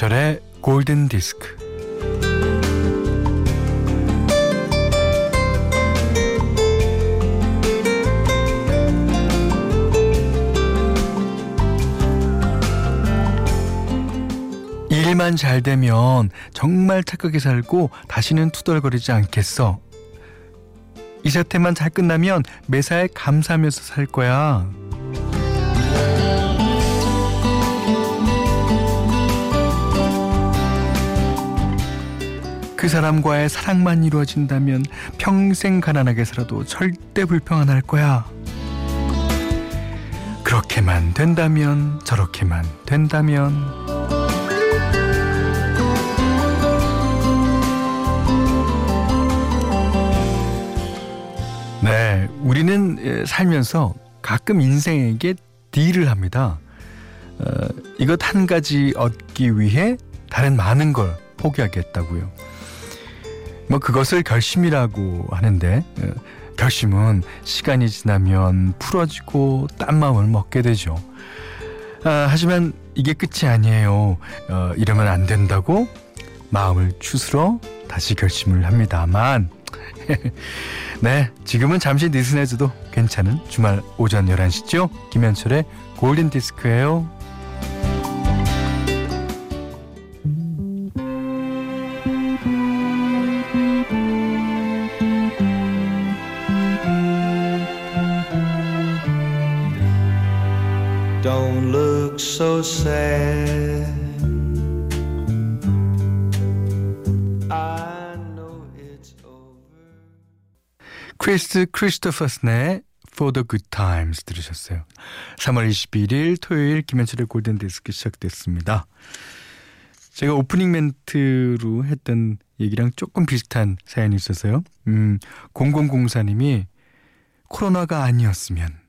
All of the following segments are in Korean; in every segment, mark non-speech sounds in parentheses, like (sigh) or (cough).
김현철의 골든 디스크. 일만 잘 되면 정말 착하게 살고 다시는 투덜거리지 않겠어. 이 사태만 잘 끝나면 매사에 감사하면서 살 거야. 사람과의 사랑만 이루어진다면 평생 가난하게 살아도 절대 불평 안 할 거야. 그렇게만 된다면, 저렇게만 된다면. 네, 우리는 살면서 가끔 인생에게 딜을 합니다. 어, 이것 한 가지 얻기 위해 다른 많은 걸 포기하겠다고요. 뭐 그것을 결심이라고 하는데 어, 결심은 시간이 지나면 풀어지고 딴 마음을 먹게 되죠. 아, 하지만 이게 끝이 아니에요. 어, 이러면 안 된다고 마음을 추스러 다시 결심을 합니다만 (laughs) 네 지금은 잠시 느슨해져도 괜찮은 주말 오전 11시죠. 김현철의 골든디스크예요. Don't look so sad. I know it's over. 크리스 크리스토퍼슨의 For the Good Times 들으셨어요. 3월 21일 토요일 김현철의 골든 디스크 시작됐습니다. 제가 오프닝 멘트로 했던 얘기랑 조금 비슷한 사연이 있어서요. 음, 0004님이 코로나가 아니었으면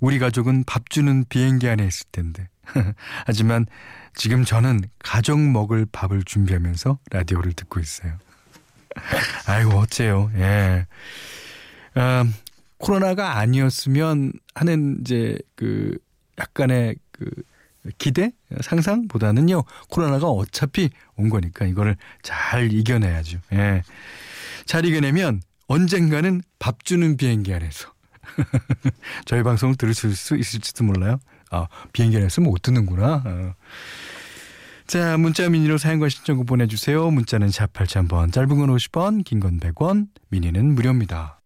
우리 가족은 밥 주는 비행기 안에 있을 텐데. (laughs) 하지만 지금 저는 가족 먹을 밥을 준비하면서 라디오를 듣고 있어요. (laughs) 아이고, 어째요. 예. 음, 코로나가 아니었으면 하는 이제 그 약간의 그 기대? 상상보다는요, 코로나가 어차피 온 거니까 이거를 잘 이겨내야죠. 예. 잘 이겨내면 언젠가는 밥 주는 비행기 안에서 (laughs) 저희 방송을 들으실 수 있을지도 몰라요. 아, 비행기 안에서 못 듣는구나. 어. 자, 문자 미니로 사연과 신청곡 보내주세요. 문자는 샵 8000번, 짧은 건 50원, 긴 건 100원, 미니는 무료입니다.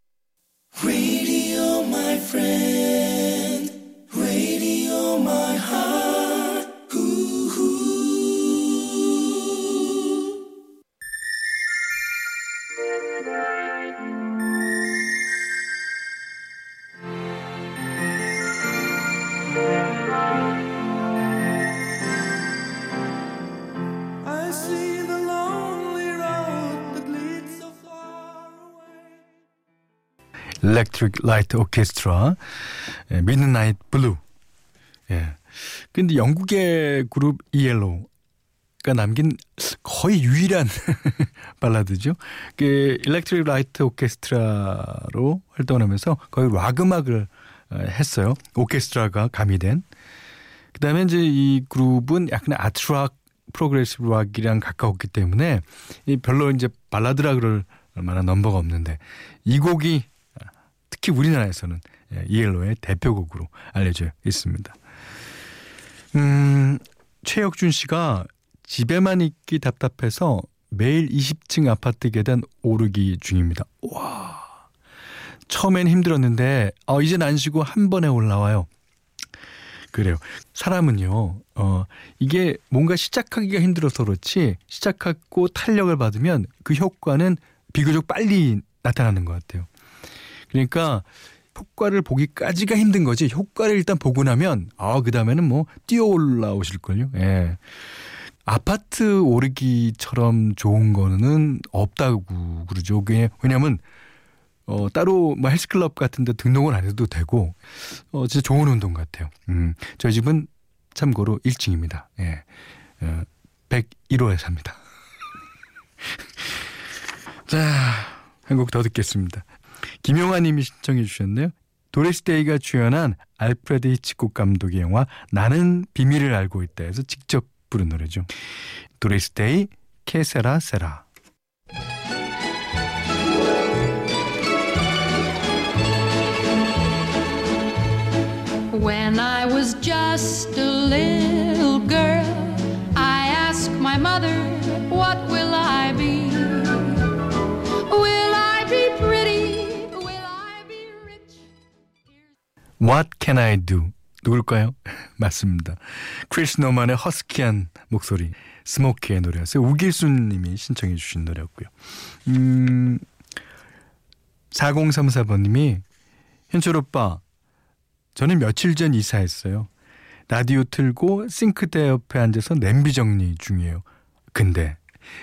Electric Light Orchestra, Midnight Blue. 예. 근데 영국의 그룹 ELO가 남긴 거의 유일한 (laughs) 발라드죠. 그 Electric Light Orchestra로 활동을 하면서 거의 락 음악을 했어요. 오케스트라가 가미된. 그다음에 이제 이 그룹은 약간 art rock progressive rock이랑 가까웠기 때문에 별로 이제 발라드라 그럴 만한 넘버가 없는데 이 곡이 특히 우리나라에서는 예, 이엘로의 대표곡으로 알려져 있습니다. 음, 최혁준 씨가 집에만 있기 답답해서 매일 20층 아파트 계단 오르기 중입니다. 와. 처음엔 힘들었는데, 어, 이젠 안 쉬고 한 번에 올라와요. 그래요. 사람은요, 어, 이게 뭔가 시작하기가 힘들어서 그렇지, 시작하고 탄력을 받으면 그 효과는 비교적 빨리 나타나는 것 같아요. 그러니까 효과를 보기까지가 힘든 거지 효과를 일단 보고 나면 아 그다음에는 뭐 뛰어 올라오실 걸요. 예. 아파트 오르기처럼 좋은 거는 없다고 그러죠. 그게 왜냐면 어 따로 뭐 헬스클럽 같은 데 등록을 안 해도 되고 어 진짜 좋은 운동 같아요. 음. 저희 집은 참고로 1층입니다. 예. 어 101호에 삽니다. (laughs) 자, 한 곡 더 듣겠습니다. 김용아 님이 신청해 주셨네요. 도레스데이가 주연한 알프레드 히치콕 감독의 영화 나는 비밀을 알고 있다 해서 직접 부른 노래죠. 도레스데이 케세라 세라. When I was just a little What can I do? 누굴까요? (laughs) 맞습니다. 크리스 노만의 허스키한 목소리, 스모키의 노래였어요. 우길순 님이 신청해 주신 노래였고요. 음, 4034번 님이 현철 오빠, 저는 며칠 전 이사했어요. 라디오 틀고 싱크대 옆에 앉아서 냄비 정리 중이에요. 근데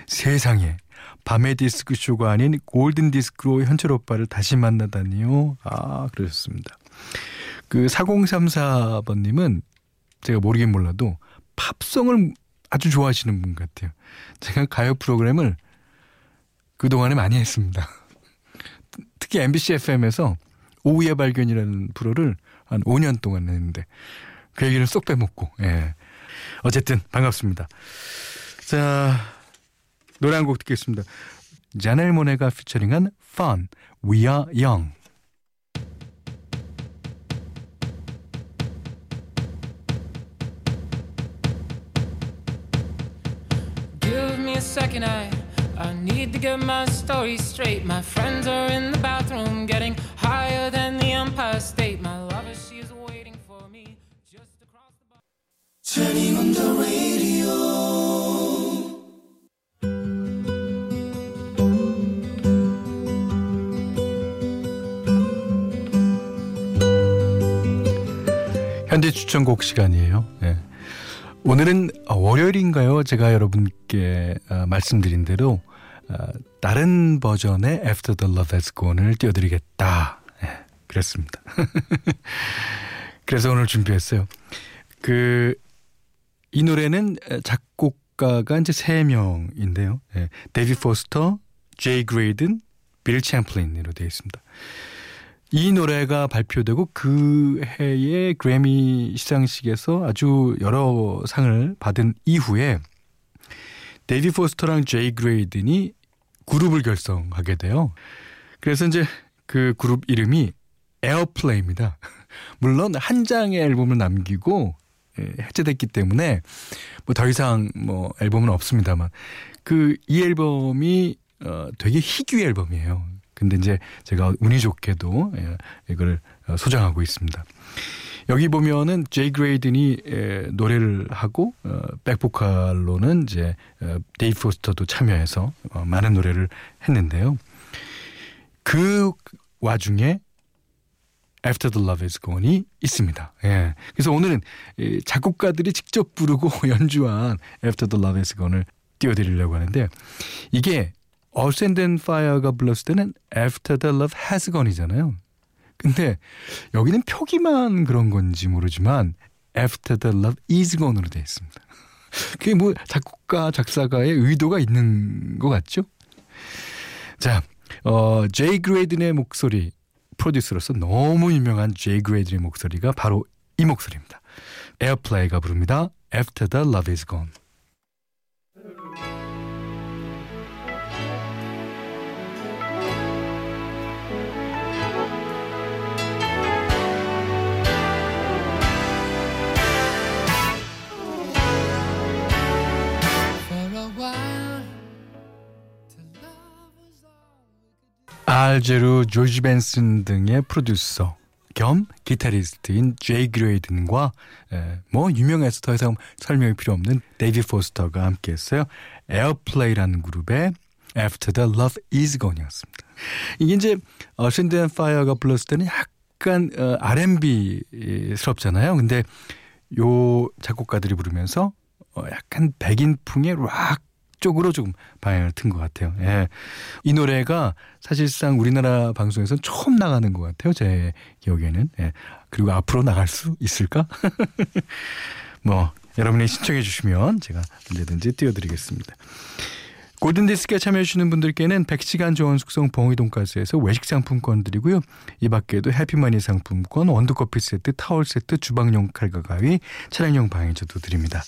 세상에 밤의 디스크 쇼가 아닌 골든 디스크로 현철 오빠를 다시 만나다니요. 아, 그러셨습니다. 그 4034번님은 제가 모르긴 몰라도 팝송을 아주 좋아하시는 분 같아요. 제가 가요 프로그램을 그동안에 많이 했습니다. (laughs) 특히 MBC FM에서 오후의 발견이라는 프로를 한 5년 동안 했는데 그 얘기를 쏙 빼먹고 예. 어쨌든 반갑습니다. 자 노래 한 곡 듣겠습니다. 자넬 모네가 피처링한 Fun, We Are Young second I I need to get my story straight. My friends are in the bathroom getting higher than the Empire State. My lover, she's waiting for me just across the bar. Turning on the radio. 현재 추천곡 시간이에요. 네. 오늘은 월요일인가요? 제가 여러분께 어, 말씀드린 대로 어, 다른 버전의 After the Love Has Gone을 띄워드리겠다. 네, 그랬습니다. (laughs) 그래서 오늘 준비했어요. 그, 이 노래는 작곡가가 이제 세 명인데요. 네, 데이빗 포스터, 제이 그레이든, 빌 챔플린으로 되어 있습니다. 이 노래가 발표되고 그 해에 그래미 시상식에서 아주 여러 상을 받은 이후에 데이빗 포스터랑 제이 그레이든이 그룹을 결성하게 돼요. 그래서 이제 그 그룹 이름이 에어플레이입니다. (laughs) 물론 한 장의 앨범을 남기고 예, 해체됐기 때문에 뭐 더 이상 뭐 앨범은 없습니다만 그 이 앨범이 어 되게 희귀 앨범이에요. 근데 이제 제가 운이 좋게도 예, 이걸 어, 소장하고 있습니다. 여기 보면은 제이 그레이든이 예, 노래를 하고 어, 백보컬로는 이제 어, 데이빗 포스터도 참여해서 많은 노래를 했는데요. 그 와중에 After the Love is Gone이 있습니다. 예. 그래서 오늘은 작곡가들이 직접 부르고 (laughs) 연주한 After the Love is Gone을 띄워드리려고 하는데 이게 Earth, Wind & Fire가 불렀을 때는 After the Love Has Gone이잖아요. 근데 여기는 표기만 그런 건지 모르지만 After the Love Is Gone으로 되어 있습니다. 그게 뭐 작곡가 작사가의 의도가 있는 것 같죠? 자, 어, 제이 그레이든의 목소리 프로듀서로서 너무 유명한 제이 그레이든의 목소리가 바로 이 목소리입니다. 에어플레이가 부릅니다. After the Love Is Gone. 알 재로 조지 벤슨 등의 프로듀서 겸 기타리스트인 제이 그레이든과 에, 뭐 유명해서 더 이상 설명이 필요 없는 데이빗 포스터가 함께했어요. 에어플레이라는 그룹의 After the Love Is Gone이었습니다. 이게 이제 어, 샌드 앤 파이어가 불렀을 때는 약간 어, R&B스럽잖아요. 근데 요 작곡가들이 부르면서 어, 약간 백인풍의 락 쪽으로 조금 방향을 튼 것 같아요. 예. 이 노래가 사실상 우리나라 방송에서 처음 나가는 것 같아요. 제 기억에는. 예. 그리고 앞으로 나갈 수 있을까? (laughs) 뭐, 여러분이 신청해 주시면 제가 언제든지 띄워드리겠습니다. 골든디스크에 참여해주시는 분들께는 100시간 좋은 숙성 봉이 돈가스에서 외식 상품권 드리고요. 이 밖에도 해피머니 상품권, 원두커피 세트, 타월 세트, 주방용 칼과 가위, 차량용 방향제도 드립니다.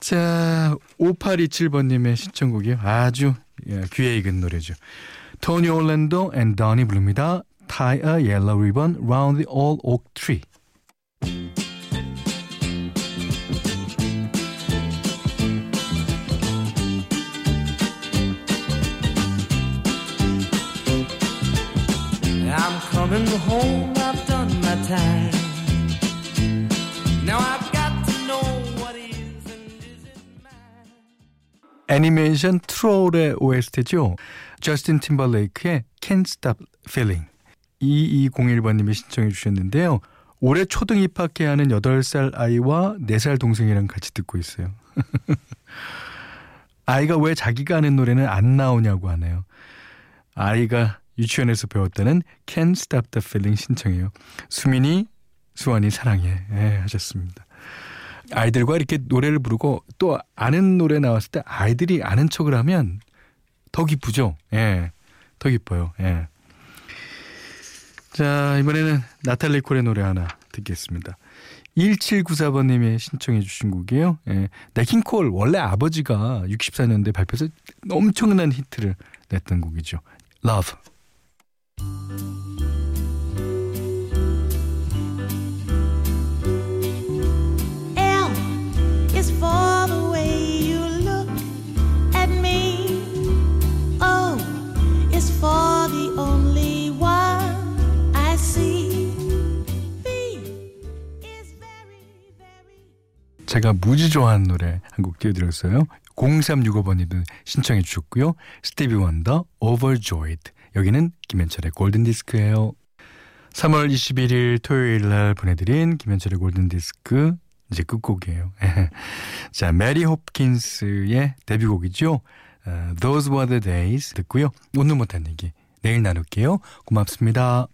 자, 5827번님의 신청곡이요. 아주 예, 귀에 익은 노래죠. Tony Orlando and Dawn이 부릅니다. Tie a yellow ribbon round the old oak tree. I'm coming home, 애니메이션 트롤의 OST죠. 저스틴 팀벌레이크의 Can't Stop Feeling. 2201번님이 신청해 주셨는데요. 올해 초등 입학해야 하는 8살 아이와 4살 동생이랑 같이 듣고 있어요. (laughs) 아이가 왜 자기가 하는 노래는 안 나오냐고 하네요. 아이가 유치원에서 배웠다는 Can't Stop the Feeling 신청해요. 수민이, 수원이 사랑해. 예, 하셨습니다. 아이들과 이렇게 노래를 부르고 또 아는 노래 나왔을 때 아이들이 아는 척을 하면 더 기쁘죠. 예. 더 기뻐요. 예. 자, 이번에는 나탈리 콜의 노래 하나 듣겠습니다. 1794번님이 신청해 주신 곡이에요. 예. 네킹콜 원래 아버지가 64년대 발표해서 엄청난 히트를 냈던 곡이죠. Love. 제가 무지 좋아하는 노래 한 곡 띄워드렸어요. 0365번님도 신청해 주셨고요. 스티비 원더 Overjoyed. 여기는 김현철의 골든디스크예요. 3월 21일 토요일 날 보내드린 김현철의 골든디스크 이제 끝곡이에요. (laughs) 자, 메리 홉킨스의 데뷔곡이죠. 어, Those Were The Days 듣고요. 오늘 못한 얘기 내일 나눌게요. 고맙습니다.